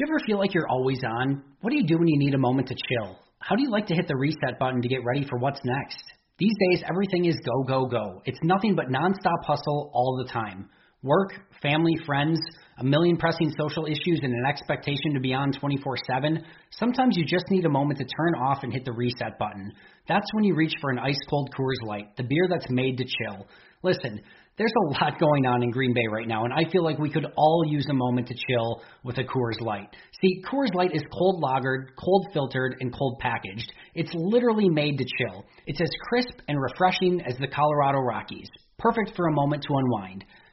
Do you ever feel like you're always on? What do you do when you need a moment to chill? How do you like to hit the reset button to get ready for what's next? These days, everything is go, go, go. It's nothing but nonstop hustle all the time. Work, family, friends, a million pressing social issues, and an expectation to be on 24 7. Sometimes you just need a moment to turn off and hit the reset button. That's when you reach for an ice cold Coors Light, the beer that's made to chill. Listen, there's a lot going on in Green Bay right now, and I feel like we could all use a moment to chill with a Coors Light. See, Coors Light is cold lagered, cold filtered, and cold packaged. It's literally made to chill. It's as crisp and refreshing as the Colorado Rockies. Perfect for a moment to unwind.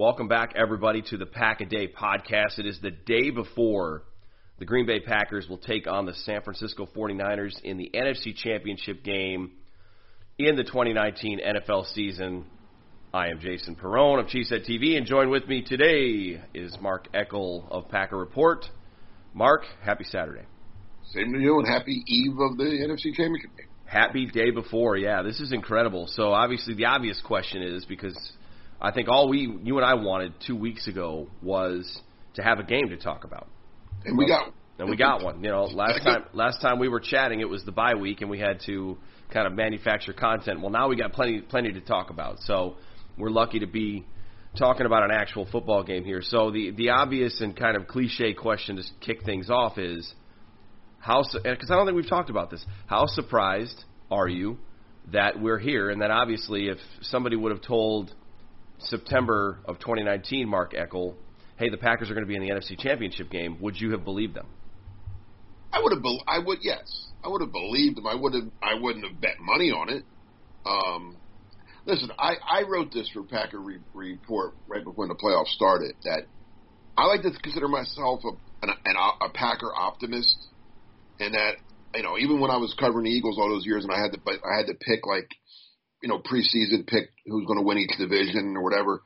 Welcome back, everybody, to the Pack a Day podcast. It is the day before the Green Bay Packers will take on the San Francisco 49ers in the NFC Championship game in the 2019 NFL season. I am Jason Perone of Cheesehead TV, and joined with me today is Mark Eckel of Packer Report. Mark, happy Saturday. Same to you, and happy eve of the NFC Championship game. Happy day before, yeah. This is incredible. So obviously, the obvious question is because I think all we, you and I wanted two weeks ago was to have a game to talk about. And we got and we got one. You know, last time last time we were chatting, it was the bye week, and we had to kind of manufacture content. Well, now we got plenty plenty to talk about. So we're lucky to be talking about an actual football game here. So the the obvious and kind of cliche question to kick things off is how because I don't think we've talked about this. How surprised are you that we're here, and that obviously if somebody would have told September of 2019, Mark Eckel, hey, the Packers are going to be in the NFC Championship game, would you have believed them? I would have. Be- I would. Yes, I would have believed them. I would have. I wouldn't have bet money on it. Um, listen, I, I wrote this for Packer Re- Report right before the playoffs started. That I like to consider myself a, an, an, a Packer optimist, and that you know even when I was covering the Eagles all those years, and I had to I had to pick like you know preseason pick who's going to win each division or whatever.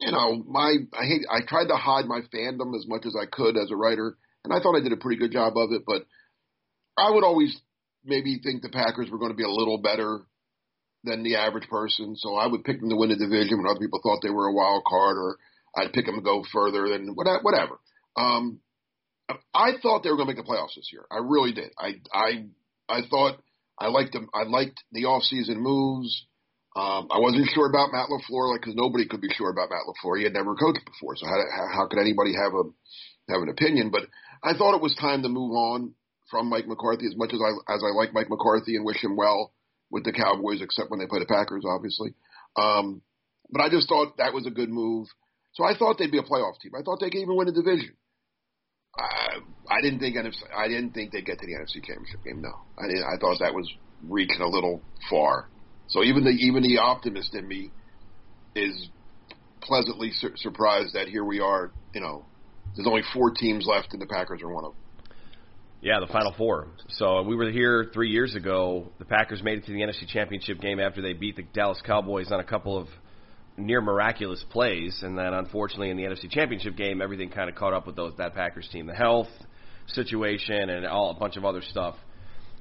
You know, my I hate I tried to hide my fandom as much as I could as a writer and I thought I did a pretty good job of it. But I would always maybe think the Packers were going to be a little better than the average person, so I would pick them to win the division when other people thought they were a wild card, or I'd pick them to go further than whatever. Um, I thought they were going to make the playoffs this year. I really did. I I I thought I liked them. I liked the off-season moves. Um, I wasn't sure about Matt LaFleur, like because nobody could be sure about Matt LaFleur. He had never coached before, so how how could anybody have a have an opinion? But I thought it was time to move on from Mike McCarthy as much as I as I like Mike McCarthy and wish him well with the Cowboys, except when they play the Packers, obviously. Um, but I just thought that was a good move. So I thought they'd be a playoff team. I thought they could even win a division. I, I didn't think NFC, I didn't think they'd get to the NFC Championship game. No, I didn't. I thought that was reaching a little far. So even the even the optimist in me is pleasantly sur- surprised that here we are, you know, there's only four teams left, and the Packers are one of them. Yeah, the Final Four. So we were here three years ago. The Packers made it to the NFC Championship game after they beat the Dallas Cowboys on a couple of near miraculous plays, and then unfortunately in the NFC Championship game, everything kind of caught up with those that Packers team, the health situation and all a bunch of other stuff.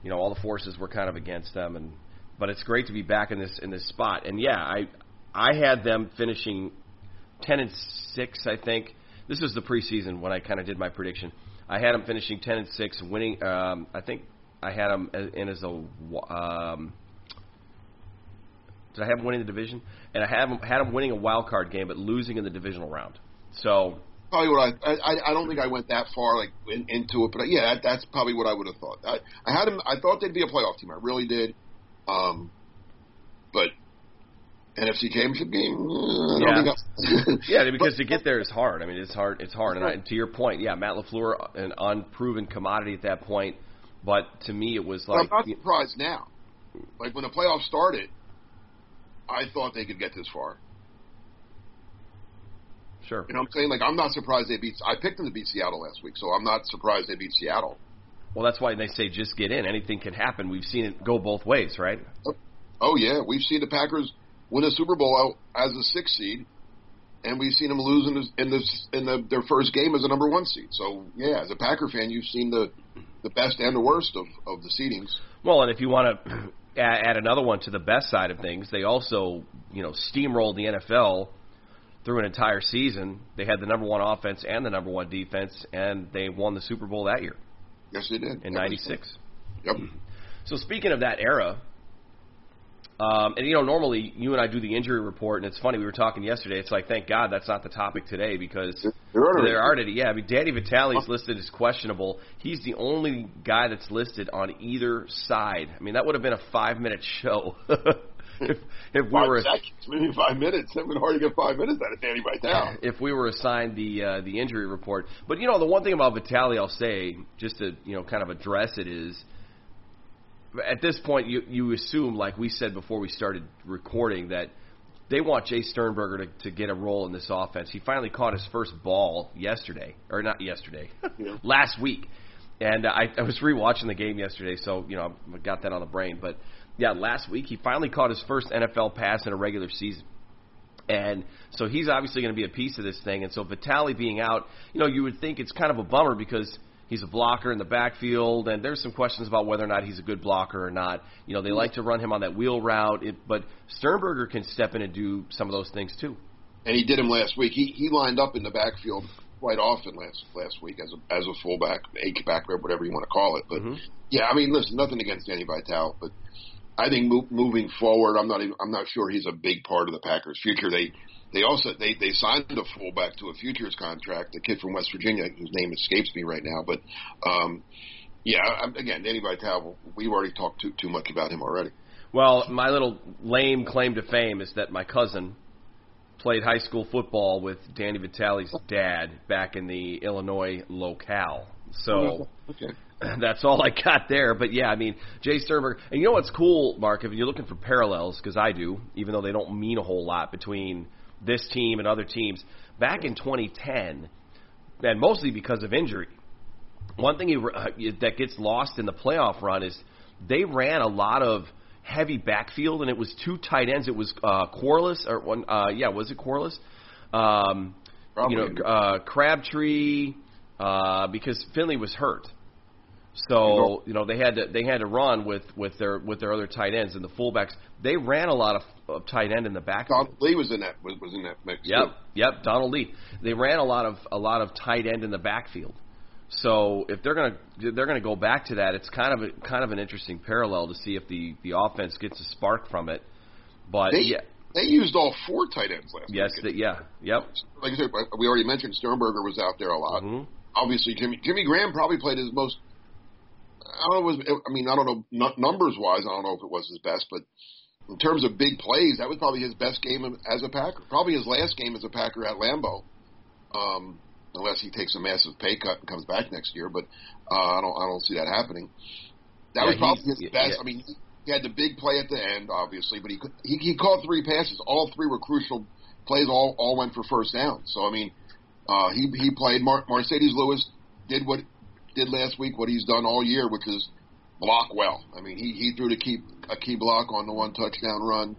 You know, all the forces were kind of against them, and but it's great to be back in this in this spot. And yeah, I I had them finishing ten and six, I think. This was the preseason when I kind of did my prediction. I had them finishing ten and six, winning. Um, I think I had them in as a. Um, did I have them winning the division? And I had them, had them winning a wild card game, but losing in the divisional round. So probably what I, I I don't think I went that far like in, into it, but yeah, that, that's probably what I would have thought. I, I had them. I thought they'd be a playoff team. I really did. Um, but NFC Championship game. Uh, yeah, yeah, because to get there is hard. I mean, it's hard. It's hard. And, I, and to your point, yeah, Matt LaFleur, an unproven commodity at that point. But to me, it was like but I'm not surprised now. Like when the playoffs started, I thought they could get this far. Sure. You know what I'm saying? Like I'm not surprised they beat. I picked them to beat Seattle last week, so I'm not surprised they beat Seattle. Well, that's why they say just get in. Anything can happen. We've seen it go both ways, right? Oh, oh yeah, we've seen the Packers win a Super Bowl out as a six seed, and we've seen them lose in, the, in, the, in the, their first game as a number one seed. So yeah, as a Packer fan, you've seen the the best and the worst of of the seedings. Well, and if you want to add another one to the best side of things, they also you know steamrolled the NFL through an entire season. They had the number one offense and the number one defense, and they won the Super Bowl that year. Yes, they did in '96. Yep. So speaking of that era, um, and you know, normally you and I do the injury report, and it's funny we were talking yesterday. It's like, thank God that's not the topic today because there are there already. Yeah, I mean, Danny Vitale is listed as questionable. He's the only guy that's listed on either side. I mean, that would have been a five minute show. if, if we five were seconds, maybe five minutes, it would hard to get five minutes out of Danny right now. If we were assigned the uh, the injury report, but you know, the one thing about Vitale, I'll say, just to you know, kind of address it is at this point, you you assume, like we said before we started recording, that they want Jace Sternberger to, to get a role in this offense. He finally caught his first ball yesterday, or not yesterday, Yeah. last week. And I, I was rewatching the game yesterday, so you know I got that on the brain. But yeah, last week he finally caught his first NFL pass in a regular season. And so he's obviously going to be a piece of this thing. And so Vitale being out, you know, you would think it's kind of a bummer because he's a blocker in the backfield, and there's some questions about whether or not he's a good blocker or not. You know, they like to run him on that wheel route, it, but Sternberger can step in and do some of those things too. And he did him last week. He he lined up in the backfield quite often last last week as a as a fullback, H back, whatever you want to call it. But Mhm. yeah, I mean, listen, nothing against Danny Vitale, but I think mo- moving forward, I'm not even, I'm not sure he's a big part of the Packers' future. They they also they they signed a fullback to a futures contract, a kid from West Virginia whose name escapes me right now. But um, yeah, I, again, Danny Vitale, we've already talked too too much about him already. Well, my little lame claim to fame is that my cousin played high school football with Danny Vitale's dad back in the Illinois locale. So okay. that's all I got there. But yeah, I mean, Jace Sternberger. And you know what's cool, Mark, if you're looking for parallels, because I do, even though they don't mean a whole lot between this team and other teams. Back in 2010, and mostly because of injury, one thing you, uh, that gets lost in the playoff run is they ran a lot of heavy backfield, and it was two tight ends. It was uh, Quarless, or one, uh, yeah, was it Quarless? Um, you know, Probably. uh, Crabtree, uh, because Finley was hurt. So you know they had to they had to run with with their with their other tight ends and the fullbacks. They ran a lot of, of tight end in the backfield. Don Lee was in that was, was in that mix. Yep, too. yep. Donald Lee. They ran a lot of a lot of tight end in the backfield. So if they're gonna they're gonna go back to that, it's kind of a, kind of an interesting parallel to see if the the offense gets a spark from it. But They yeah, they used all four tight ends last yes, week. the, yeah, yep. like I said, we already mentioned Sternberger was out there a lot. Mhm. Obviously, Jimmy Jimmy Graham probably played his most. I don't know. It was, I mean, I don't know nu- numbers wise. I don't know if it was his best, but in terms of big plays, that was probably his best game as a Packer. Probably his last game as a Packer at Lambeau, um, unless he takes a massive pay cut and comes back next year. But uh, I don't. I don't see that happening. That Yeah, was probably his best. yeah. I mean, he, had the big play at the end, obviously, but he could, he he caught three passes. All three were crucial plays. All all went for first down. So I mean, Uh, he he played. Mar- Marcedes Lewis did what did last week what he's done all year, which is block well. I mean, he he threw the key a key block on the one touchdown run.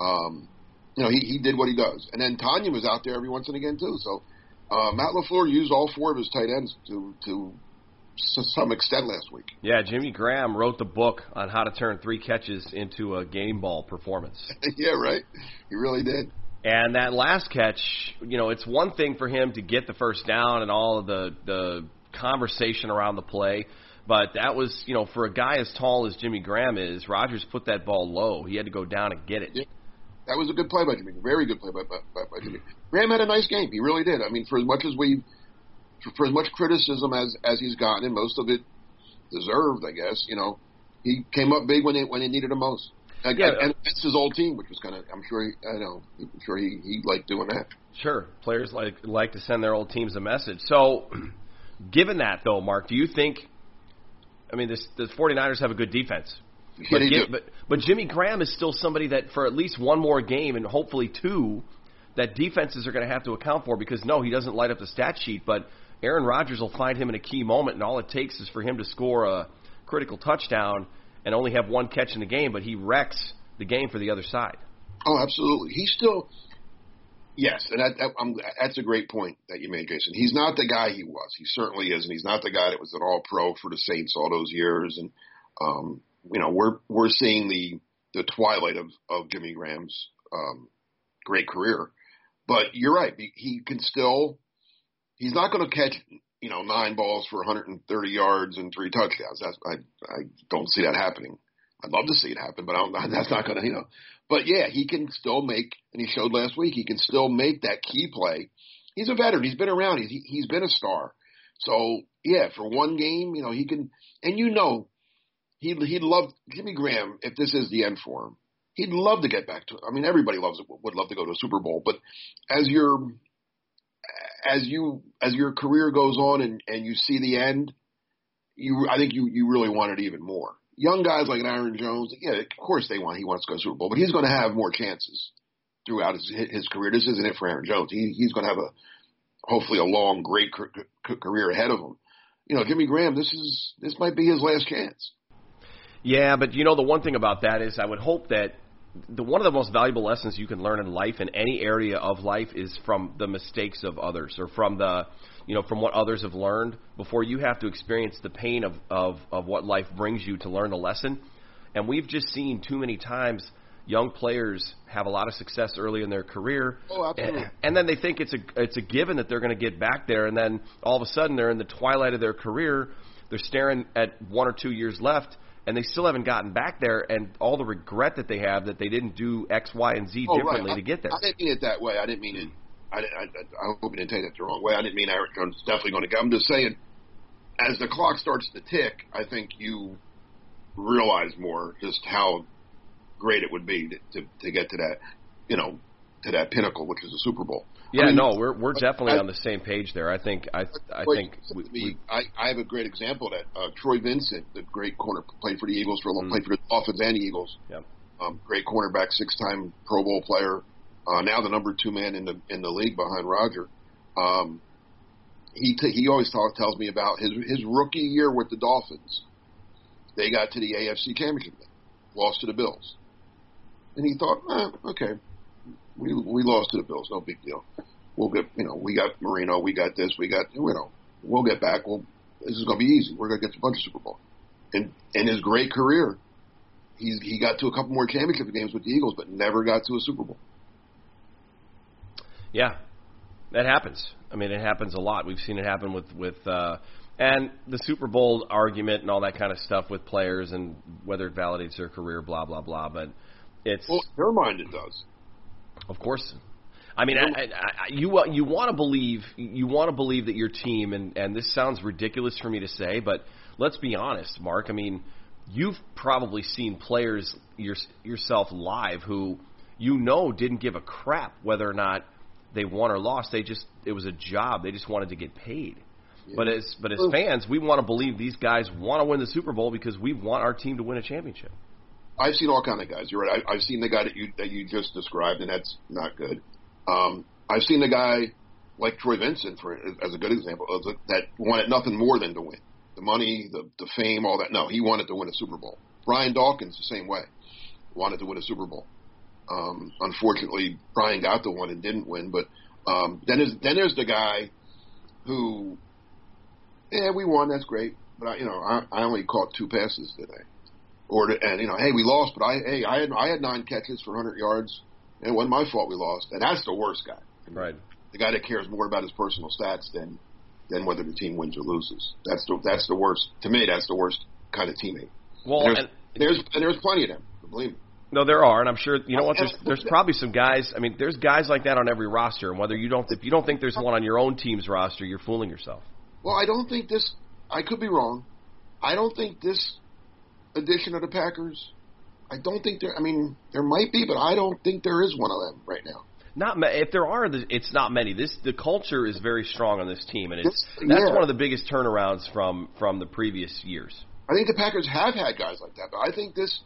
Um, you know, he he did what he does, and then Tonyan was out there every once and again too. So uh, Matt LaFleur used all four of his tight ends to to some extent last week. Yeah, Jimmy Graham wrote the book on how to turn three catches into a game ball performance. yeah, right. He really did. And that last catch, you know, it's one thing for him to get the first down and all of the the conversation around the play, but that was, you know, for a guy as tall as Jimmy Graham is, Rodgers put that ball low. He had to go down and get it. Yeah. That was a good play by Jimmy. Very good play by, by, by Jimmy. Graham had a nice game. He really did. I mean, for as much as we, for as much criticism as as he's gotten, and most of it deserved, I guess. You know, he came up big when it when it needed him most. And, Yeah. and it's his old team, which was kind of. I'm sure. He, I know. I'm sure he he liked doing that. Sure, players like like to send their old teams a message. So, given that though, Mark, do you think? I mean, this, the 49ers have a good defense, but, gi- but but Jimmy Graham is still somebody that for at least one more game and hopefully two, that defenses are going to have to account for because no, he doesn't light up the stat sheet, but Aaron Rodgers will find him in a key moment, and all it takes is for him to score a critical touchdown and only have one catch in the game, but he wrecks the game for the other side. Oh, absolutely. He's still. Yes, and that, that, that's a great point that you made, Jason. He's not the guy he was. He certainly is, and he's not the guy that was an All Pro for the Saints all those years. And um, you know, we're we're seeing the the twilight of of Jimmy Graham's um, great career. But you're right. He can still. He's not going to catch you know nine balls for 130 yards and three touchdowns. That's I I don't see that happening. I'd love to see it happen, but I don't, that's not going to you know. But yeah, he can still make, and he showed last week, he can still make that key play. He's a veteran. He's been around. He's he's been a star. So yeah, for one game, you know, he can, and you know, he he'd love Jimmy Graham if this is the end for him. He'd love to get back to. I mean, everybody loves it. Would love to go to a Super Bowl, but as your as you as your career goes on and and you see the end, you I think you you really want it even more. Young guys like an Aaron Jones, yeah, of course they want he wants to go to Super Bowl, but he's going to have more chances throughout his his career. This isn't it for Aaron Jones. He he's going to have a hopefully a long, great ca- ca- career ahead of him. You know, Jimmy Graham, this is this might be his last chance. Yeah, but you know the one thing about that is I would hope that the one of the most valuable lessons you can learn in life in any area of life is from the mistakes of others or from the you know from what others have learned before you have to experience the pain of of of what life brings you to learn the lesson. And we've just seen too many times young players have a lot of success early in their career Oh, absolutely. and, and then they think it's a it's a given that they're going to get back there and then all of a sudden they're in the twilight of their career they're staring at one or two years left and they still haven't gotten back there and all the regret that they have that they didn't do X, Y, and Z Oh, differently right. to get there. I, I didn't mean it that way. I didn't mean it. I, I, I hope you didn't take that the wrong way. I didn't mean Aaron Jones is definitely going to go. I'm just saying, as the clock starts to tick, I think you realize more just how great it would be to, to, to get to that, you know, to that pinnacle, which is a Super Bowl. Yeah, I mean, no, we're we're definitely I- on the same page there. I think I I think we, said to me, we, I, I have a great example of that. Uh, Troy Vincent, the great corner, played for the Eagles for a long, Mm. played for the Dolphins and the Eagles. Yep. Um, great cornerback, six-time Pro Bowl player. Uh, now the number two man in the in the league behind Roger. Um, he t- he always talk, tells me about his his rookie year with the Dolphins. They got to the AFC Championship lost to the Bills, and he thought, eh, okay, we we lost to the Bills, no big deal. We'll get you know we got Marino, we got this, we got you know we'll get back. Well, this is going to be easy. We're going to get to a bunch of Super Bowl. And in his great career, he he got to a couple more championship games with the Eagles, but never got to a Super Bowl. yeah, that happens. I mean, it happens a lot. We've seen it happen with with uh, and the Super Bowl argument and all that kind of stuff with players and whether it validates their career, blah blah blah. But it's Well, in their mind, it does. Of course. I mean, I, I, I, you wa- you want to believe you want to believe that your team and and this sounds ridiculous for me to say, but let's be honest, Mark. I mean, you've probably seen players your, yourself live who you know didn't give a crap whether or not they won or lost. They just it was a job. They just wanted to get paid. But as but as fans, we want to believe these guys want to win the Super Bowl because we want our team to win a championship. I've seen all kind of guys. You're right. I, I've seen the guy that you that you just described, and that's not good. Um, I've seen the guy like Troy Vincent, for as a good example, that wanted nothing more than to win the money, the the fame, all that. No, he wanted to win a Super Bowl. Brian Dawkins the same way, wanted to win a Super Bowl. Um, unfortunately, Brian got the one and didn't win. But um, then there's then there's the guy who, yeah, we won. That's great. But I, you know, I, I only caught two passes today. Or to, and you know, hey, we lost, but I hey, I had I had nine catches for 100 yards. And it wasn't my fault we lost. And that's the worst guy. Right. The guy that cares more about his personal stats than than whether the team wins or loses. That's the that's the worst. To me, that's the worst kind of teammate. Well, and there's, and, there's and there's plenty of them. Believe me. No, there are, and I'm sure you know what. There's there's probably some guys. I mean, there's guys like that on every roster, and whether you don't if you don't think there's one on your own team's roster, you're fooling yourself. Well, I don't think this. I could be wrong. I don't think this edition of the Packers. I don't think there. I mean, there might be, but I don't think there is one of them right now. Not if there are, it's not many. This the culture is very strong on this team, and it's This- that's yeah. one of the biggest turnarounds from from the previous years. I think the Packers have had guys like that, but I think this,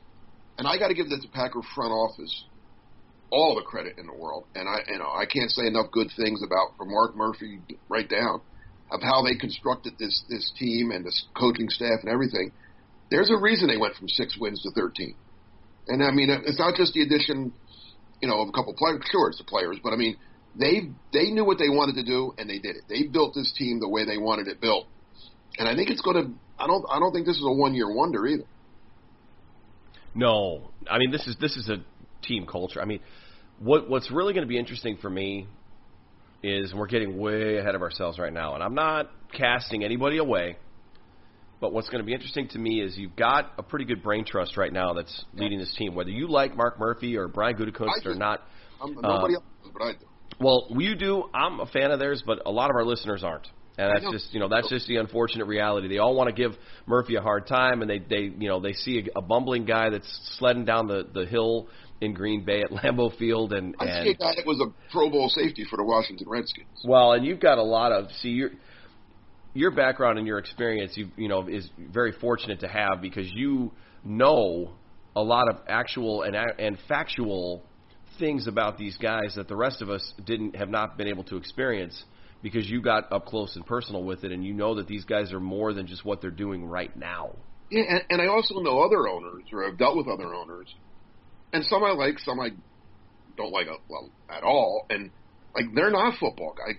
and I got to give the Packer front office all the credit in the world. And I, you know, I can't say enough good things about from Mark Murphy right down of how they constructed this this team and this coaching staff and everything. There's a reason they went from six wins to thirteen, and I mean, it's not just the addition, you know, of a couple players. Sure, it's the players, but I mean, they they knew what they wanted to do and they did it. They built this team the way they wanted it built, and I think it's going to. I don't. I don't think this is a one year wonder either. No, I mean this is this is a team culture. I mean, what what's really going to be interesting for me is we're getting way ahead of ourselves right now, and I'm not casting anybody away. But what's going to be interesting to me is you've got a pretty good brain trust right now that's leading this team. Whether you like Mark Murphy or Brian Gutekunst or not, I'm, Uh, nobody else, but I do. well, you do. I'm a fan of theirs, but a lot of our listeners aren't, and that's just you know that's just the unfortunate reality. They all want to give Murphy a hard time, and they they you know they see a, a bumbling guy that's sledding down the the hill in Green Bay at Lambeau Field, and I see a guy that was a Pro Bowl safety for the Washington Redskins. well, and you've got a lot of see your your background and your experience. You you know is very fortunate to have because you know a lot of actual and and factual things about these guys that the rest of us didn't have not been able to experience because you got up close and personal with it and you know that these guys are more than just what they're doing right now. Yeah, and, and I also know other owners, or have dealt with other owners, and some I like, some I don't like uh, at all, and like they're not football guy.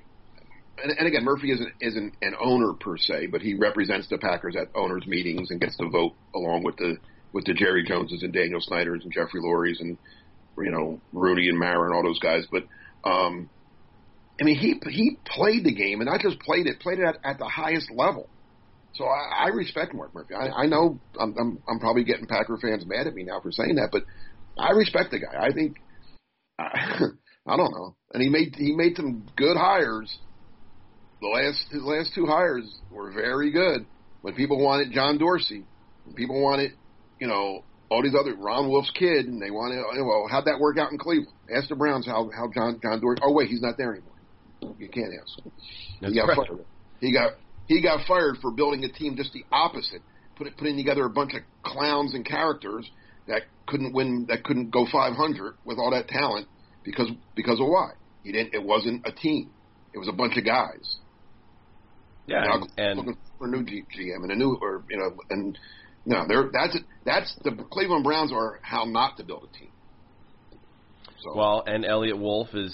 And, and again, Murphy isn't isn't an owner per se, but he represents the Packers at owners meetings and gets to vote along with the with the Jerry Joneses and Daniel Snyders and Jeffrey Lurie's and you know Rooney and Mara and all those guys. But um, I mean, he he played the game and not just played it, played it at, at the highest level. So I, I respect Mark Murphy. I, I know I'm, I'm I'm probably getting Packer fans mad at me now for saying that, but I respect the guy. I think I, I don't know, and he made he made some good hires. The last his last two hires were very good. When people wanted John Dorsey, when people wanted you know all these other Ron Wolf's kid, and they wanted well how'd that work out in Cleveland? Ask the Browns how how John John Dorsey. Oh wait, he's not there anymore. You can't ask. That's he got fired. He got he got fired for building a team just the opposite, put it, putting together a bunch of clowns and characters that couldn't win, that couldn't go 500 with all that talent because because of why he didn't. It wasn't a team. It was a bunch of guys. Yeah, and, and looking for a new GM and a new or you know and no, they're that's it that's the Cleveland Browns are how not to build a team. So Well, and Eliot Wolf is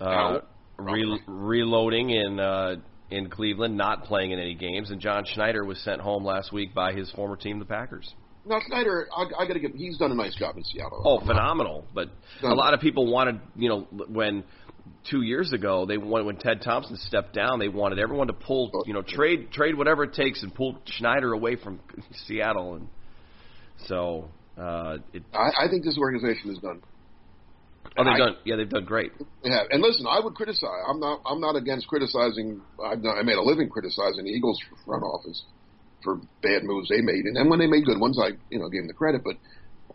uh, re- reloading in uh, in Cleveland, not playing in any games, and John Schneider was sent home last week by his former team, the Packers. now Schneider, I, I got to give he's done a nice job in Seattle. Oh, phenomenal! But a lot of people wanted, you know, when two years ago they wanted when Ted Thompson stepped down, they wanted everyone to pull, you know, trade trade whatever it takes and pull Schneider away from Seattle, and so uh, it. I, I think this organization has done Oh, they've I- done. Yeah, they've done great. Yeah, and listen, I would criticize. I'm not. I'm not against criticizing. I've done, I made a living criticizing the Eagles front office for bad moves they made, and then when they made good ones, I you know gave them the credit. But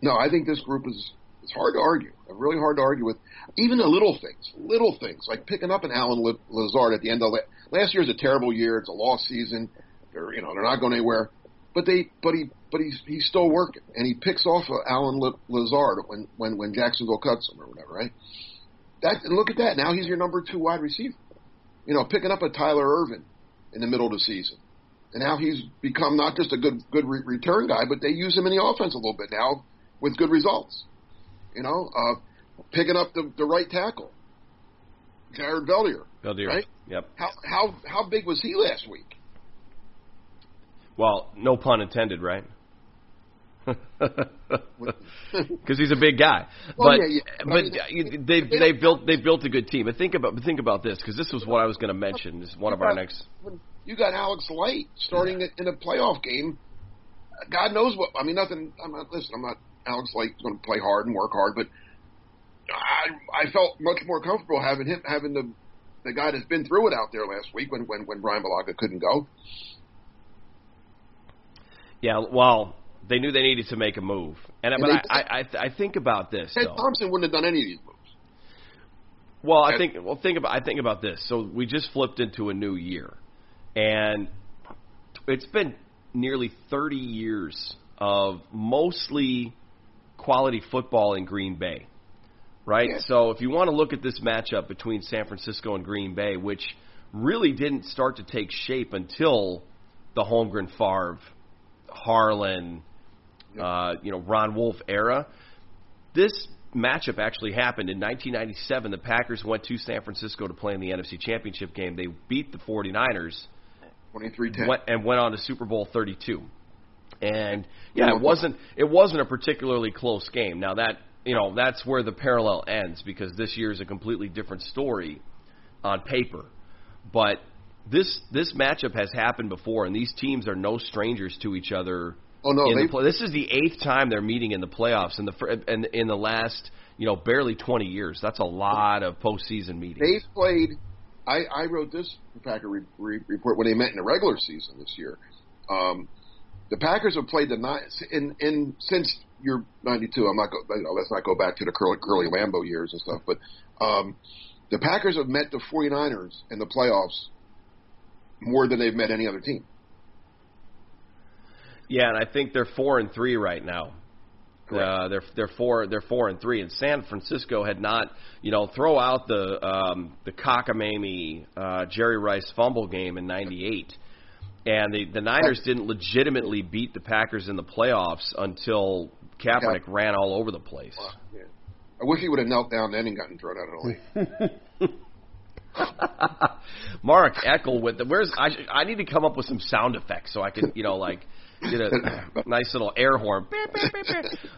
no, I think this group is. It's hard to argue. Really hard to argue with. Even the little things, little things like picking up an Allen Lazard at the end of la- last year's a terrible year. It's a lost season. They're you know they're not going anywhere. But they, but he, but he's he's still working, and he picks off uh, Allen Lazard when when when Jacksonville cuts him or whatever, right? That and look at that. Now he's your number two wide receiver. You know, picking up a Tyler Ervin in the middle of the season, and now he's become not just a good good re- return guy, but they use him in the offense a little bit now with good results. You know, uh, picking up the, the right tackle, Jared Veldheer. Veldheer. Right? Yep. How how how big was he last week? Well, no pun intended, right? Because he's a big guy, Well, but yeah, yeah. but I mean, you- they they built they built a good team. But think about think about this because this was what I was going to mention. This is one of our next. You got Alex Light starting in a playoff game. God knows what. I mean, nothing. I'm not. Listen, I'm not. Alex Light's going to play hard and work hard, but I I felt much more comfortable having him having the the guy that's been through it out there last week when when when Bryan Bulaga couldn't go. Yeah, well, they knew they needed to make a move, and, And but they I, I I think about this Ted though. Thompson wouldn't have done any of these moves. Well, I think well think about I think about this. So we just flipped into a new year, and it's been nearly 30 years of mostly quality football in Green Bay, right? Yeah. So if you want to look at this matchup between San Francisco and Green Bay, which really didn't start to take shape until the Holmgren Favre, Harlan, uh, you know Ron Wolf era. This matchup actually happened in 1997. The Packers went to San Francisco to play in the NFC Championship game. They beat the 49ers 23-10. went, and went on to Super Bowl 32. And yeah, it wasn't it wasn't a particularly close game. Now that you know that's where the parallel ends because this year is a completely different story on paper. But this this matchup has happened before, and these teams are no strangers to each other. Oh, no, in the they- play. this is the eighth time they're meeting in the playoffs in the fir- and in the last you know barely 20 years. That's a lot of postseason meetings. They've played. I, I wrote this Packer re, re, report when they met in the regular season this year. Um, the Packers have played the nine in in since you're 92. I'm not go, you know, let's not go back to the curly, curly Lambeau years and stuff, but um, the Packers have met the 49ers in the playoffs more than they've met any other team. Yeah, and I think they're four and three right now. Uh, they're they're four they're four and three, and San Francisco had not you know throw out the um, the cockamamie uh, Jerry Rice fumble game in '98, and the the Niners didn't legitimately beat the Packers in the playoffs until Kaepernick ran all over the place. Yeah. I wish he would have knelt down then and gotten thrown out of the league. Mark Eckel with the where's I I need to come up with some sound effects so I can you know like get a nice little air horn.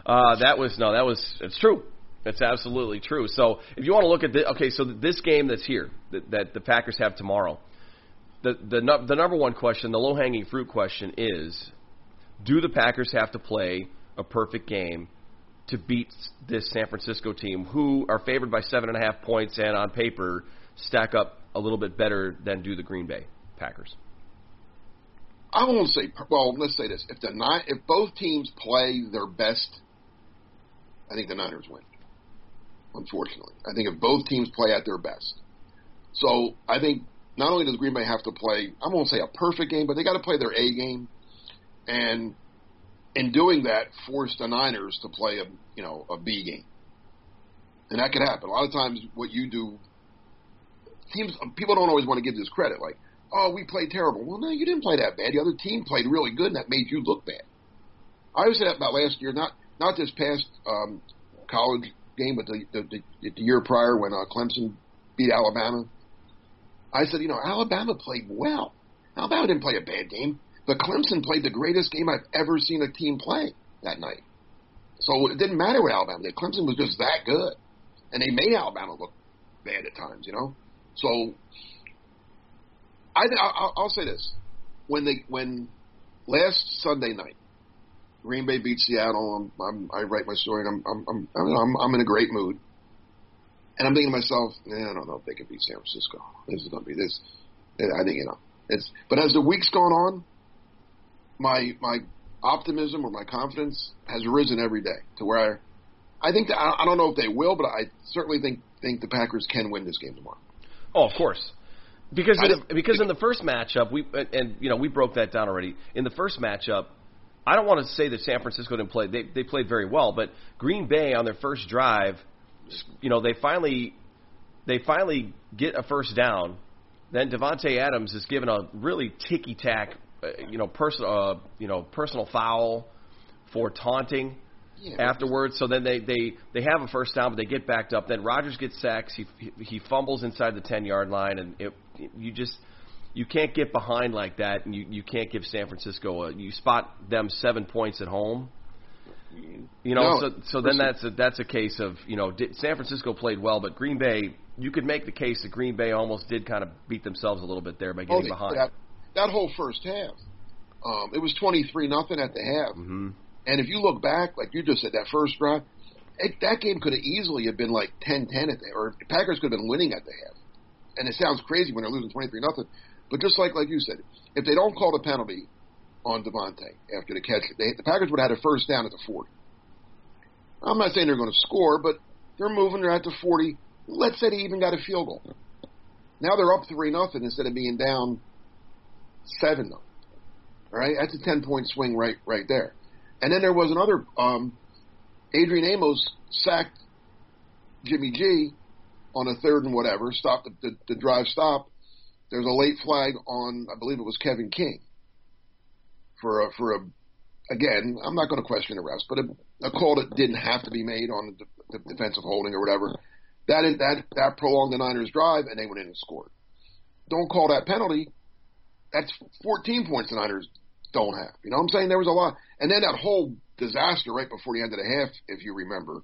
Uh, that was no, that was it's true. It's absolutely true. So if you want to look at the okay, so this game that's here that, that the Packers have tomorrow, the the the number one question, the low hanging fruit question is, do the Packers have to play a perfect game to beat this San Francisco team, who are favored by seven and a half points and on paper stack up a little bit better than do the Green Bay Packers? I won't say. Well, let's say this: if the nine, if both teams play their best, I think the Niners win. Unfortunately, I think if both teams play at their best, so I think not only does Green Bay have to play, I won't say a perfect game, but they got to play their A game, and in doing that, force the Niners to play a you know a B game, and that could happen. A lot of times, what you do, teams people don't always want to give this credit, like oh, we played terrible. Well, no, you didn't play that bad. The other team played really good, and that made you look bad. I always say that about last year, not not this past um, college game, but the, the, the, the year prior when uh, Clemson beat Alabama. I said, you know, Alabama played well. Alabama didn't play a bad game, but Clemson played the greatest game I've ever seen a team play that night. So it didn't matter what Alabama did. Clemson was just that good, and they made Alabama look bad at times, you know. So I, I'll, say this: when they when last Sunday night, Green Bay beat Seattle. I'm, I'm, I write my story, and I'm I'm, I'm I'm I'm in a great mood, and I'm thinking to myself, eh, I don't know if they can beat San Francisco. This is going to be this. I think you know it's. But as the week's gone on, my my optimism or my confidence has risen every day to where I I think that, I, I don't know if they will, but I certainly think think the Packers can win this game tomorrow. Oh, of course. Because in the, because in the first matchup we and, and you know we broke that down already. In the first matchup, I don't want to say that San Francisco didn't play. They they played very well, but Green Bay on their first drive, you know, they finally they finally get a first down. then Davante Adams is given a really ticky tack, uh, you know, personal, uh, you know, personal foul for taunting Yeah, afterwards. So then they they they have a first down, but they get backed up. Then Rodgers gets sacks. He he fumbles inside the ten yard line, and it you just you can't get behind like that, and you you can't give San Francisco a you spot them seven points at home. You know, No, so so then that's a that's a case of you know did, San Francisco played well, but Green Bay you could make the case that Green Bay almost did kind of beat themselves a little bit there by Oh, getting they- behind. That, that whole first half, um, it was twenty three nothing at the half. hmm And if you look back, like you just said, that first drive, it, that game could have easily have been like 10-10 at the, or Packers could have been winning at the half. And it sounds crazy when they're losing twenty three nothing, but just like like you said, if they don't call the penalty on Davante after the catch, they, the Packers would have had a first down at the forty. I'm not saying they're going to score, but they're moving. They're at the forty. Let's say they even got a field goal. Now they're up three nothing instead of being down seven nothing. All right, that's a ten point swing right right there. And then there was another. Um, Adrian Amos sacked Jimmy G on a third and whatever. Stopped the, the, the drive. Stop. There's a late flag on. I believe it was Kevin King for a for a. Again, I'm not going to question the refs, but a, a call that didn't have to be made on the, defensive holding or whatever. That that that prolonged the Niners' drive, and they went in and scored. Don't call that penalty. That's 14 points the Niners don't have. You know what I'm saying? There was a lot, and then that whole disaster right before the end of the half, if you remember,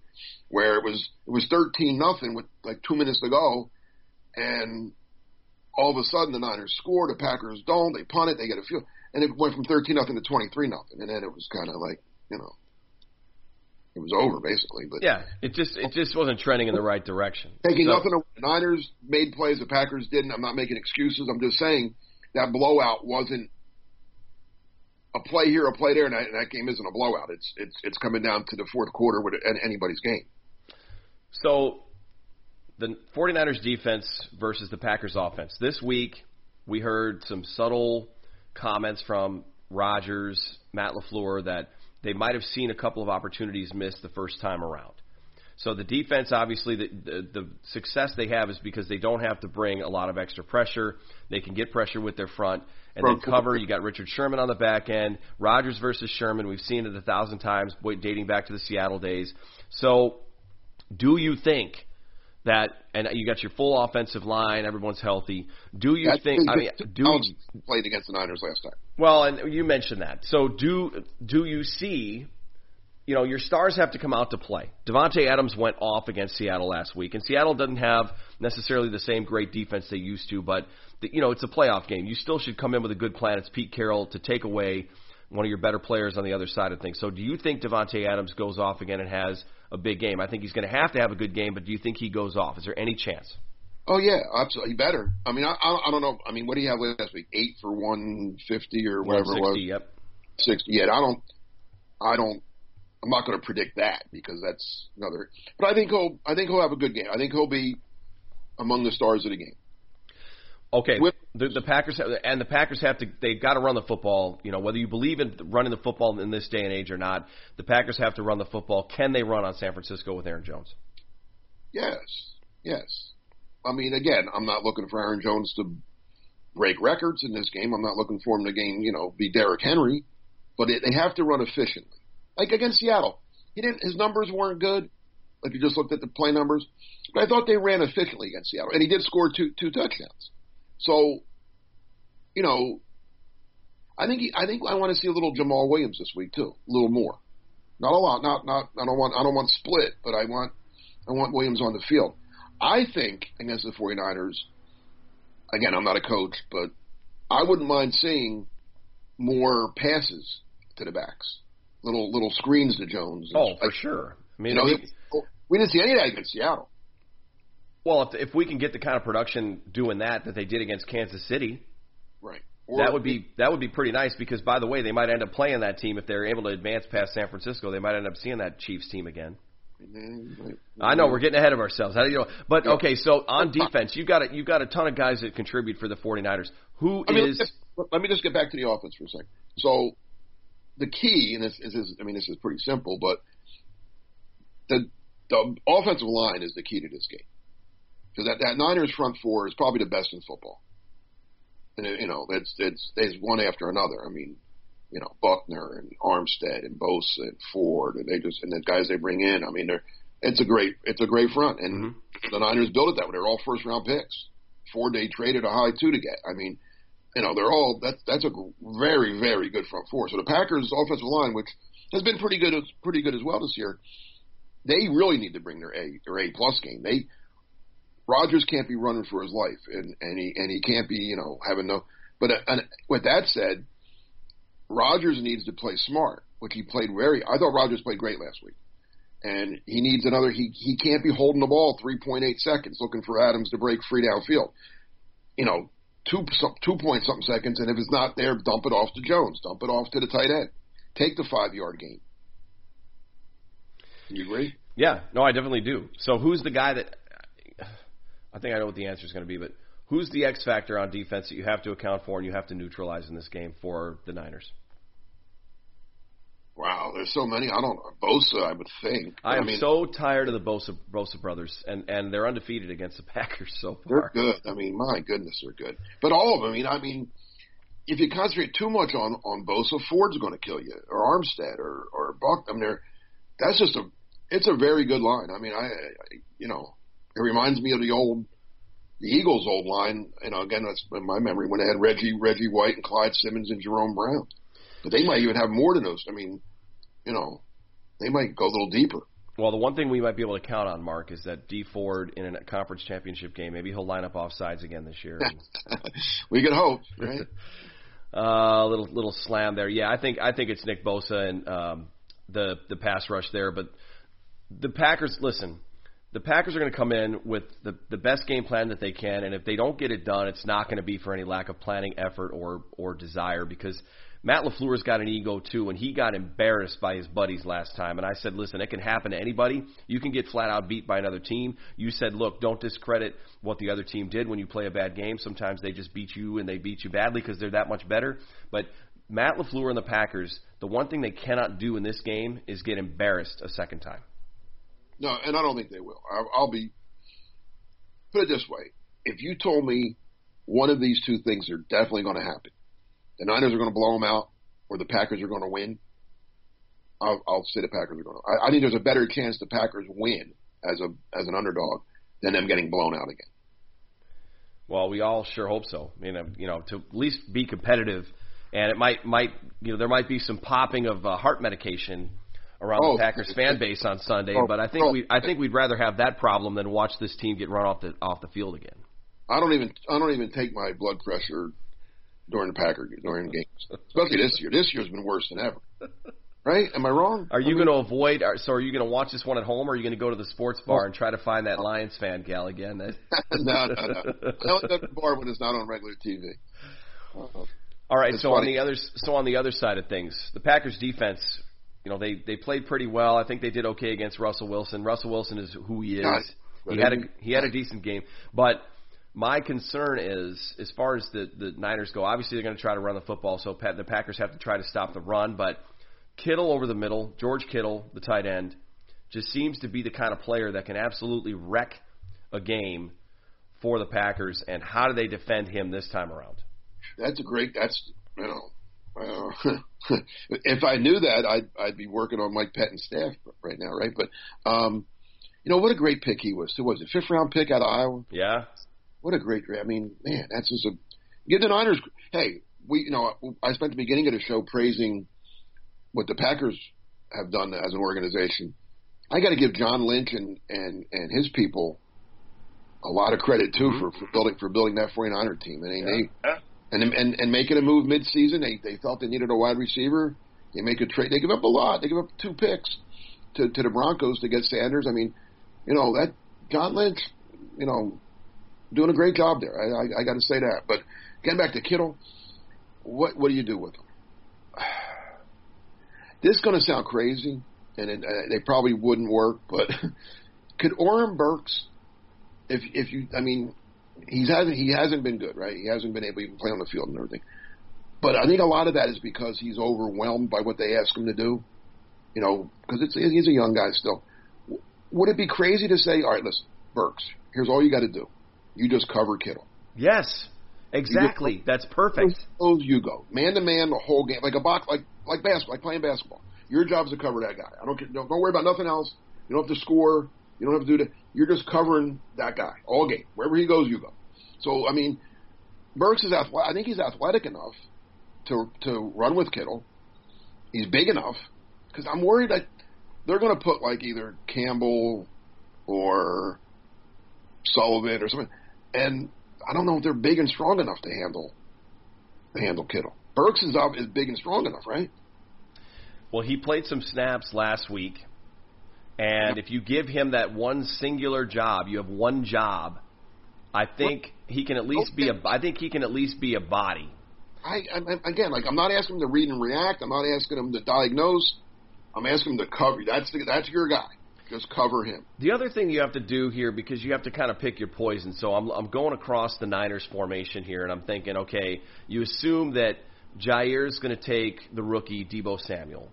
where it was it was 13 nothing with like two minutes to go, and all of a sudden the Niners score, the Packers don't, they punt it, they get a field, and it went from 13 nothing to 23 nothing, and then it was kind of like you know, it was over basically. But Yeah, it just it just wasn't trending in the right direction. taking So- nothing away, the Niners made plays, the Packers didn't. I'm not making excuses. I'm just saying that blowout wasn't a play here, a play there, and that, and that game isn't a blowout. It's it's it's coming down to the fourth quarter with anybody's game. So the 49ers defense versus the Packers offense. This week we heard some subtle comments from Rodgers, Matt LaFleur that they might have seen a couple of opportunities missed the first time around. So the defense, obviously, the, the the success they have is because they don't have to bring a lot of extra pressure. They can get pressure with their front and then cover. You got Richard Sherman on the back end. Rodgers versus Sherman. We've seen it a thousand times, dating back to the Seattle days. So, do you think that? And you got your full offensive line. Everyone's healthy. Do you That's think? I mean, do Alex played against the Niners last time. well, and you mentioned that. So do do you see? You know, your stars have to come out to play. Davante Adams went off against Seattle last week, and Seattle doesn't have necessarily the same great defense they used to. But the, you know, it's a playoff game. You still should come in with a good plan. It's Pete Carroll to take away one of your better players on the other side of things. So, do you think Davante Adams goes off again and has a big game? I think he's going to have to have a good game, but do you think he goes off? Is there any chance? Oh yeah, absolutely. He better. I mean, I, I I don't know. I mean, what do you have last week? Eight for one fifty or whatever it was. 160, Yep. Sixty. Yeah, I don't. I don't. I'm not going to predict that because that's another. But I think he'll. I think he'll have a good game. I think he'll be among the stars of the game. Okay, With- the, the Packers have, and the Packers have to. they've got to run the football. You know, whether you believe in running the football in this day and age or not, the Packers have to run the football. Can they run on San Francisco with Aaron Jones? Yes. Yes. I mean, again, I'm not looking for Aaron Jones to break records in this game. I'm not looking for him to game, you know, be Derrick Henry, but it, they have to run efficiently. Like against Seattle, he didn't. His numbers weren't good. Like you just looked at the play numbers, but I thought they ran efficiently against Seattle, and he did score two two touchdowns. So, you know, I think he, I think I want to see a little Jamaal Williams this week too, a little more. Not a lot. Not not. I don't want. I don't want split, but I want. I want Williams on the field. I think against the 49ers, again, I'm not a coach, but I wouldn't mind seeing more passes to the backs, little little screens to Jones. Oh, for Like, sure. I mean, You know, I mean, we didn't see any of that against Seattle. Well, if if we can get the kind of production doing that that they did against Kansas City, Right. that would be that would be pretty nice. Because by the way, they might end up playing that team if they're able to advance past San Francisco. They might end up seeing that Chiefs team again. I know we're getting ahead of ourselves. How do you know? But okay, so on defense, you got a, you got a ton of guys that contribute for the 49ers. Who I mean, is let me just get back to the offense for a second. So the key, and this, this is, I mean, this is pretty simple, but the the offensive line is the key to this game because that, that Niners front four is probably the best in football. and it, you know it's it's it's one after another. I mean, you know Buckner and Armstead and Bosa and Ford and they just and the guys they bring in. I mean, they're it's a great it's a great front, and mm-hmm. the Niners built it that way. They're all first round picks. Ford they traded a high two to get. I mean, you know they're all that's that's a very very good front four. So the Packers offensive line, which has been pretty good pretty good as well this year, they really need to bring their A their A plus game. They Rodgers can't be running for his life, and and he and he can't be you know having no. But uh, with that said, Rodgers needs to play smart, which he played very. I thought Rodgers played great last week, and he needs another. He he can't be holding the ball 3.8 seconds looking for Adams to break free downfield. You know, two two point something seconds, and if it's not there, dump it off to Jones, dump it off to the tight end, take the five yard gain. You agree? Yeah, no, I definitely do. So who's the guy that I think I know what the answer is going to be, but who's the X factor on defense that you have to account for and you have to neutralize in this game for the Niners? Wow, there's so many. I don't know. Bosa, I would think. I am mean, so tired of the Bosa Bosa brothers, and and they're undefeated against the Packers so far. They're good. I mean, my goodness, they're good. But all of them. I mean, I mean, if you concentrate too much on on Bosa, Ford's going to kill you, or Armstead, or or Buck. I mean, they're, that's just a. It's a very good line. I mean, I, I you know, it reminds me of the old, the Eagles' old line. You know, again, that's in my memory when they had Reggie, Reggie White, and Clyde Simmons and Jerome Brown. But they might even have more than those. I mean, you know, they might go a little deeper. Well, the one thing we might be able to count on, Mark, is that Dee Ford in a conference championship game, maybe he'll line up off sides again this year. we could hope, right? A uh, little little slam there. Yeah, I think I think it's Nick Bosa and um, the the pass rush there. But the Packers, listen, the Packers are going to come in with the the best game plan that they can, and if they don't get it done, it's not going to be for any lack of planning, effort, or or desire because Matt LaFleur's got an ego too, and he got embarrassed by his buddies last time. And I said, listen, it can happen to anybody. You can get flat out beat by another team. You said, look, don't discredit what the other team did when you play a bad game. Sometimes they just beat you and they beat you badly because they're that much better. But Matt LaFleur and the Packers, the one thing they cannot do in this game is get embarrassed a second time. No, and I don't think they will. I'll, I'll be put it this way: if you told me one of these two things are definitely going to happen, the Niners are going to blow them out, or the Packers are going to win, I'll, I'll say the Packers are going to. I, I think there's a better chance the Packers win as a as an underdog than them getting blown out again. Well, we all sure hope so. You know, you know, to at least be competitive, and it might might you know there might be some popping of uh, heart medication around oh, the Packers fan base on Sunday, oh, but I think oh, we I think we'd rather have that problem than watch this team get run off the off the field again. I don't even I don't even take my blood pressure during the Packer during games, especially this year. This year's been worse than ever. Right? Am I wrong? Are you I mean, going to avoid? So are you going to watch this one at home, or are you going to go to the sports bar and try to find that Lions fan gal again? no, no, no. I only go to the bar when it's not on regular TV. All right. It's so funny. on the other so on the other side of things, the Packers defense you know, they they played pretty well. I think they did okay against Russell Wilson. Russell Wilson is who he is. he had a he had a decent game, but my concern is as far as the the Niners go. Obviously, they're going to try to run the football, so the Packers have to try to stop the run. But Kittle over the middle, George Kittle, the tight end, just seems to be the kind of player that can absolutely wreck a game for the Packers. And how do they defend him this time around? That's a great. That's you know if I knew that, I'd I'd be working on Mike Pettine's staff right now, right? But um, you know what a great pick he was. Who was it? Fifth round pick out of Iowa. Yeah. What a great. I mean, man, that's just a give the Niners. Hey, we you know I spent the beginning of the show praising what the Packers have done as an organization. I got to give John Lynch and and and his people a lot of credit too mm-hmm. for, for building for building that 49er team. I mean, yeah. they and and and making a move midseason. They they felt they needed a wide receiver. They make a trade. They give up a lot. They give up two picks to to the Broncos to get Sanders. I mean, you know that John Lynch, you know, doing a great job there. I I, I got to say that. But getting back to Kittle, what what do you do with him? This is going to sound crazy, and it, uh, they probably wouldn't work. But could Oren Burks, if if you, I mean, he's hasn't he hasn't been good, right? He hasn't been able to even play on the field and everything. But I think a lot of that is because he's overwhelmed by what they ask him to do. You know, because it's he's a young guy still. Would it be crazy to say, all right, listen, Burks, here's all you got to do. You just cover Kittle. Yes. Exactly. You That's perfect. Oh, you go man to man the whole game, like a box, like like basketball, like playing basketball. Your job is to cover that guy. I don't care. Don't, don't worry about nothing else. You don't have to score. You don't have to do that. You're just covering that guy all game. Wherever he goes, you go. So I mean, Burks is athletic. I think he's athletic enough to to run with Kittle. He's big enough because I'm worried that they're going to put like either Campbell or Sullivan or something, and I don't know if they're big and strong enough to handle to handle Kittle. Burks is up is big and strong enough, right? Well, he played some snaps last week, and if you give him that one singular job, you have one job. I think he can at least be a. I think he can at least be a body. I, I again, like I'm not asking him to read and react. I'm not asking him to diagnose. I'm asking him to cover. That's the, that's your guy. Just cover him. The other thing you have to do here, because you have to kind of pick your poison. So I'm I'm going across the Niners formation here, and I'm thinking, okay, you assume that Jair's going to take the rookie Deebo Samuel.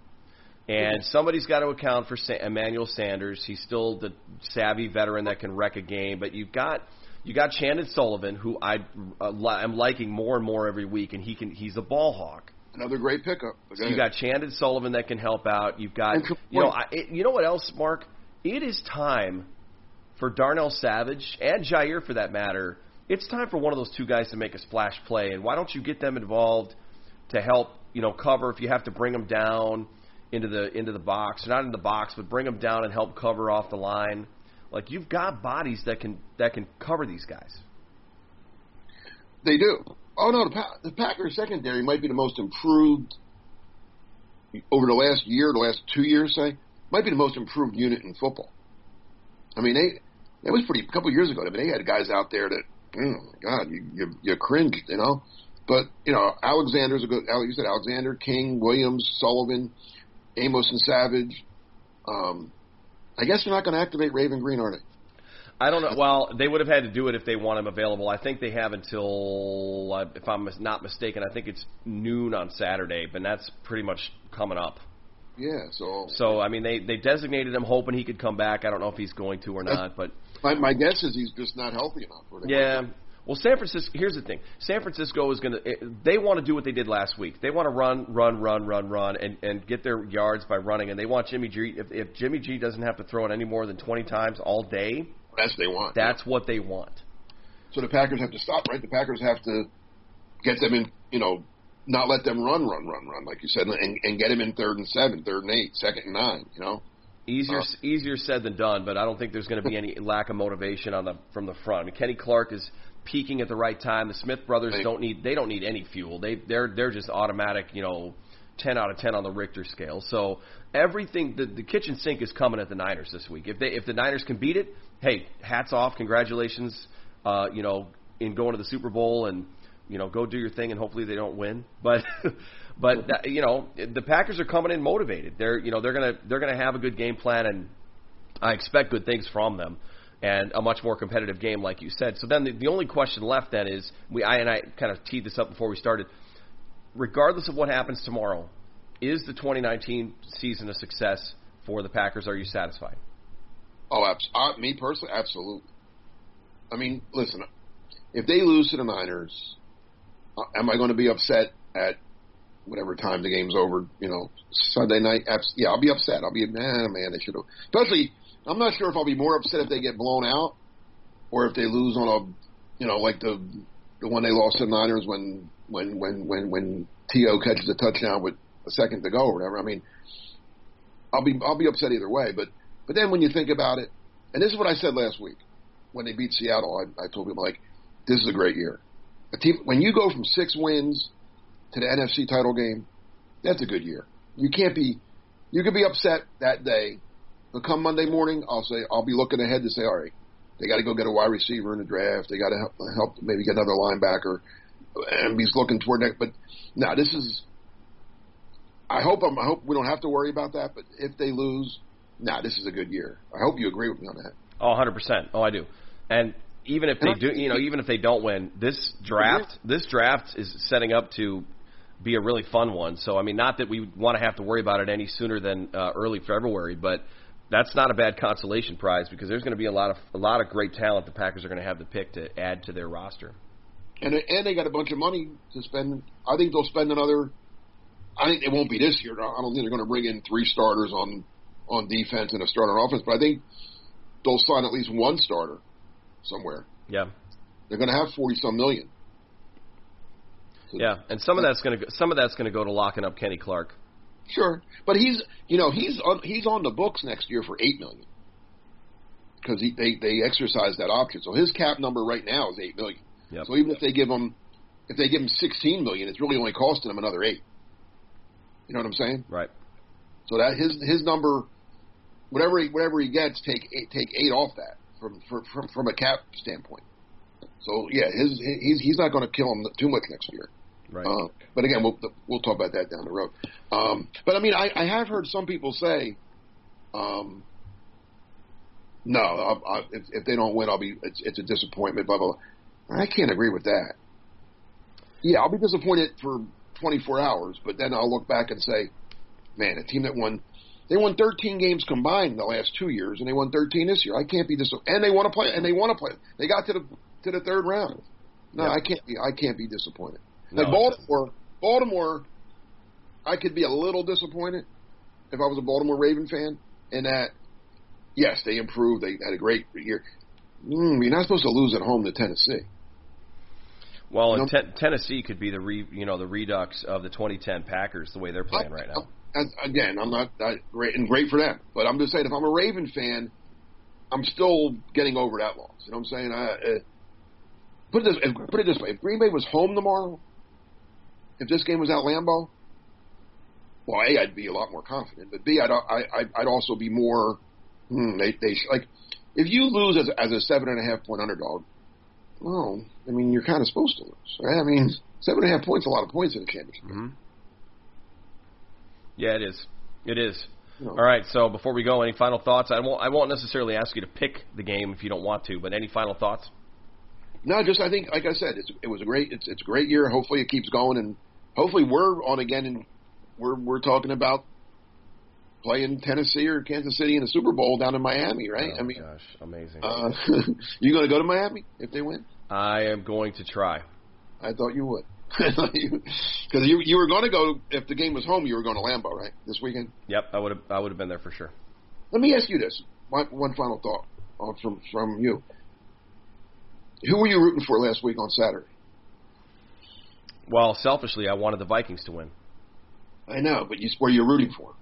And somebody's got to account for Sa- Emmanuel Sanders. He's still the savvy veteran that can wreck a game. But you've got you got Chandon Sullivan, who I uh, li- I'm liking more and more every week, and he can he's a ball hawk. Another great pickup. So you got Chandon Sullivan that can help out. You've got you know I, it, you know what else, Mark? It is time for Darnell Savage and Jair, for that matter. It's time for one of those two guys to make a splash play, and why don't you get them involved to help you know cover if you have to bring them down into the into the box, not in the box, but bring them down and help cover off the line. Like you've got bodies that can that can cover these guys. They do. Oh no, the, pa- the Packers secondary might be the most improved over the last year, the last two years, say, might be the most improved unit in football. I mean, they that was pretty a couple of years ago. I mean, they had guys out there that, oh my God, you you, you cringe, you know. But you know, Alexander's a good. You said Alexander, King, Williams, Sullivan, Amos, and Savage. Um, I guess they're not going to activate Raven Greene, are they? I don't know. Well, they would have had to do it if they want him available. I think they have until, uh, if I'm not mistaken, I think it's noon on Saturday, but that's pretty much coming up. Yeah. So, So I mean, they they designated him hoping he could come back. I don't know if he's going to or not, but my my guess is he's just not healthy enough. For them. Well, San Francisco. Here's the thing: San Francisco is going to. They want to do what they did last week. They want to run, run, run, run, run, and and get their yards by running. And they want Jimmy G. If, if Jimmy G doesn't have to throw it any more than 20 times all day, That's what they want. that's what they want. So the Packers have to stop, right? The Packers have to get them in, you know, not let them run, run, run, run, like you said, and, and get them in third and seven, third and eight, second and nine, you know? Easier Uh, easier said than done, but I don't think there's going to be any lack of motivation on the from the front. I mean, Kenny Clark is peaking at the right time. The Smith brothers Right. don't need they don't need any fuel. They they're they're just automatic, you know, 10 out of 10 on the Richter scale. So everything the, the kitchen sink is coming at the Niners this week. If they if the Niners can beat it, hey, hats off, congratulations, uh, you know, in going to the Super Bowl and you know, go do your thing and hopefully they don't win. But but that, you know, the Packers are coming in motivated. They're you know, they're going to they're going to have a good game plan and I expect good things from them and a much more competitive game, like you said. So then the, the only question left then is we I and I kind of teed this up before we started. Regardless of what happens tomorrow, is the 2019 season a success for the Packers? Are you satisfied? Oh, abs- uh, me personally, absolutely. I mean, listen, if they lose to the Niners, uh, am I going to be upset at whatever time the game's over? You know, Sunday night. Abs- yeah, I'll be upset. I'll be man, man. They should have. Especially, I'm not sure if I'll be more upset if they get blown out or if they lose on a, you know, like the the one they lost to the Niners when when when when when T.O. catches a touchdown with a second to go or whatever. I mean, I'll be I'll be upset either way. But but then when you think about it, and this is what I said last week when they beat Seattle, I, I told people like, this is a great year. A team when you go from six wins to the NFC title game, that's a good year. You can't be you could be upset that day, but come Monday morning, I'll say I'll be looking ahead to say, all right, they got to go get a wide receiver in the draft. They got to help, help maybe get another linebacker, and he's looking toward that. But no, this is. I hope I'm, I hope we don't have to worry about that. But if they lose, nah, this is a good year. I hope you agree with me on that. Oh, 100%. Oh, I do. And even if they do, you know, even if they don't win, this draft, this draft is setting up to be a really fun one. So, I mean, not that we want to have to worry about it any sooner than uh, early February, but that's not a bad consolation prize because there's going to be a lot of a lot of great talent the Packers are going to have to pick to add to their roster. and and they got a bunch of money to spend. I think they'll spend another. I think it won't be this year. I don't think they're going to bring in three starters on on defense and a starter on offense, but I think they'll sign at least one starter somewhere. Yeah. They're going to have forty some million. So- Yeah, and some of that's going to some of that's going to go to locking up Kenny Clark. Sure, but he's you know he's on, he's on the books next year for eight million because they they exercise that option. So his cap number right now is eight million. Yep. So even if they give him if they give him sixteen million, it's really only costing him another eight. You know what I'm saying? Right. So that his his number, whatever he, whatever he gets, take eight, take eight off that from from from, from a cap standpoint. So yeah, his he's he's not going to kill him too much next year. Right. Uh, but again, we'll we'll talk about that down the road. Um, but I mean, I, I have heard some people say, um, no, I, I, if, if they don't win, I'll be it's, it's a disappointment. Blah blah. blah. I can't agree with that. Yeah, I'll be disappointed for 24 hours, but then I'll look back and say, man, a team that won. They won 13 games combined the last two years, and they won 13 this year. I can't be dis. And they want to play. And they want to play. They got to the to the third round. No, Yeah. I can't be. I can't be disappointed. No, like Baltimore, Baltimore, I could be a little disappointed if I was a Baltimore Raven fan in that. Yes, they improved. They had a great year. Mm, you're not supposed to lose at home to Tennessee. Well, You and ten- Tennessee could be the re, you know the redux of the 2010 Packers the way they're playing right now. And again, I'm not that great and great for them, but I'm just saying if I'm a Raven fan, I'm still getting over that loss. You know what I'm saying? I, uh, put it this if, put it this way: if Green Bay was home tomorrow, if this game was at Lambeau, well, a I'd be a lot more confident, but b I'd I, I'd, I'd also be more. Hmm, they they like if you lose as as a seven and a half point underdog. Well, I mean, you're kind of supposed to lose, right? I mean, seven and a half points a lot of points in a championship. hmm Yeah, it is. It is. Know. All right. So before we go, any final thoughts? I won't. I won't necessarily ask you to pick the game if you don't want to, but any final thoughts? No, just I think, like I said, it's, it was a great, it's, it's a great year. Hopefully, it keeps going, and hopefully, we're on again, and we're we're talking about playing Tennessee or Kansas City in the Super Bowl down in Miami, right? Oh, I mean, gosh, amazing. uh, you going to go to Miami if they win? I am going to try. I thought you would, because you you were going to go if the game was home. You were going to Lambeau, right, this weekend. Yep, I would have. I would have been there for sure. Let me ask you this: one, one final thought uh, from from you. Who were you rooting for last week on Saturday? Well, selfishly, I wanted the Vikings to win. I know, but you were you rooting for?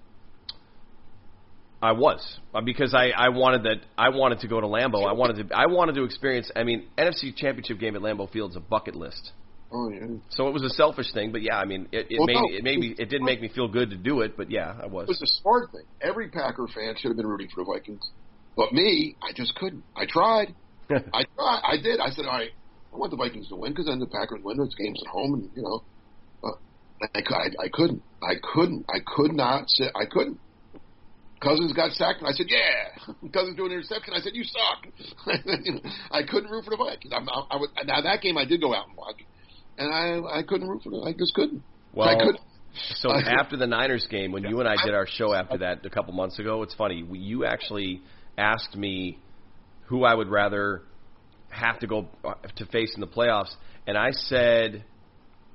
I was uh, because I, I wanted that I wanted to go to Lambeau. I wanted to I wanted to experience. I mean, NFC Championship game at Lambeau Field is a bucket list. Oh yeah. So it was a selfish thing, but yeah, I mean, it, it Well, made no. it made me it didn't make me feel good to do it, but yeah, I was. It was. was a smart thing. Every Packer fan should have been rooting for the Vikings. But me, I just couldn't. I tried. I tried. I did. I said, all right, I want the Vikings to win because then the Packers win. It's games at home, and you know, uh, I, I, I couldn't. I couldn't. I could not sit. I couldn't. Cousins got sacked, and I said, "Yeah." Cousins doing an interception. I said, "You suck." You know, I couldn't root for the Vikings. I'm, I, I would, now that game, I did go out and watch, and I I couldn't root for them. I just couldn't. well, I couldn't. so I- after the Niners game, when you and I did our show after that a couple months ago, it's funny. You actually asked me who I would rather have to go uh, to face in the playoffs, and I said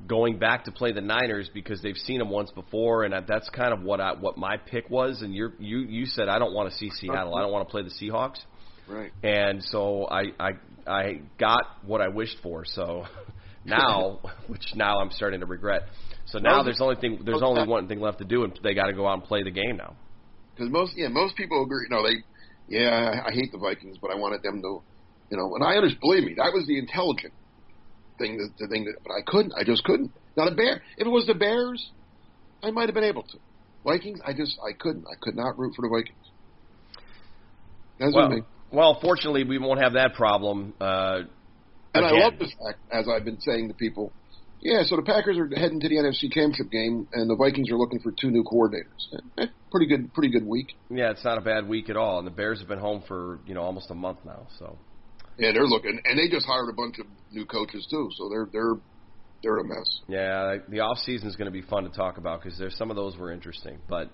going back to play the Niners because they've seen them once before, and that's kind of what I what my pick was. And you you you said I don't want to see Seattle. I don't want to play the Seahawks. Right. and so I I I got what I wished for. So now, which now I'm starting to regret. So now there's only thing there's only one thing left to do, and they got to go out and play the game now. because most yeah most people agree. No, they yeah I, I hate the Vikings, but I wanted them to, you know. And I understand. Believe me, that was the intelligent thing. The, the thing that, but I couldn't. I just couldn't. Now the bear. If it was the Bears, I might have been able to. Vikings, I just I couldn't. I could not root for the Vikings. That's Well, well, fortunately, we won't have that problem. Uh, And I love the fact, as I've been saying to people, yeah. So the Packers are heading to the NFC Championship game, and the Vikings are looking for two new coordinators. Eh, pretty good. Pretty good week. Yeah, it's not a bad week at all, and the Bears have been home for you know almost a month now. So Yeah, they're looking, and they just hired a bunch of new coaches too. So they're they're they're a mess. yeah, the off season is going to be fun to talk about because there's some of those were interesting, but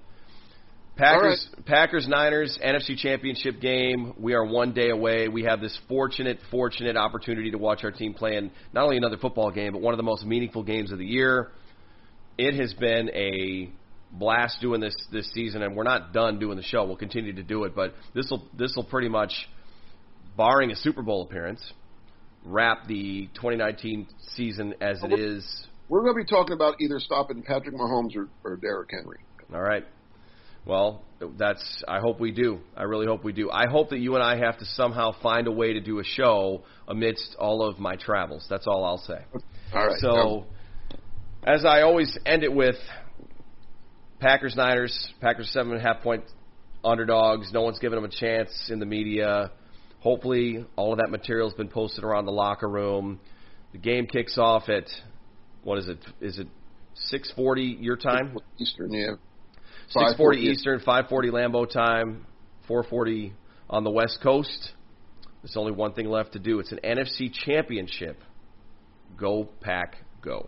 Packers, Packers, Niners, NFC Championship game. We are one day away. We have this fortunate, fortunate opportunity to watch our team play in not only another football game, but one of the most meaningful games of the year. It has been a blast doing this this season, and we're not done doing the show. We'll continue to do it, but this will this will pretty much, barring a Super Bowl appearance, wrap the 2019 season as it is. We're going to be talking about either stopping Patrick Mahomes or, or Derrick Henry. All right. Well, that's. I hope we do. I really hope we do. I hope that you and I have to somehow find a way to do a show amidst all of my travels. That's all I'll say. All right. So, as I always end it with, Packers Niners. Packers seven and a half point underdogs. No one's giving them a chance in the media. Hopefully, all of that material's been posted around the locker room. The game kicks off at what is it? Is it 6:40 your time? Eastern, yeah. 6:40 Eastern, 5:40 Lambeau time, 4:40 on the West Coast. There's only one thing left to do. It's an NFC Championship. Go Pack, go!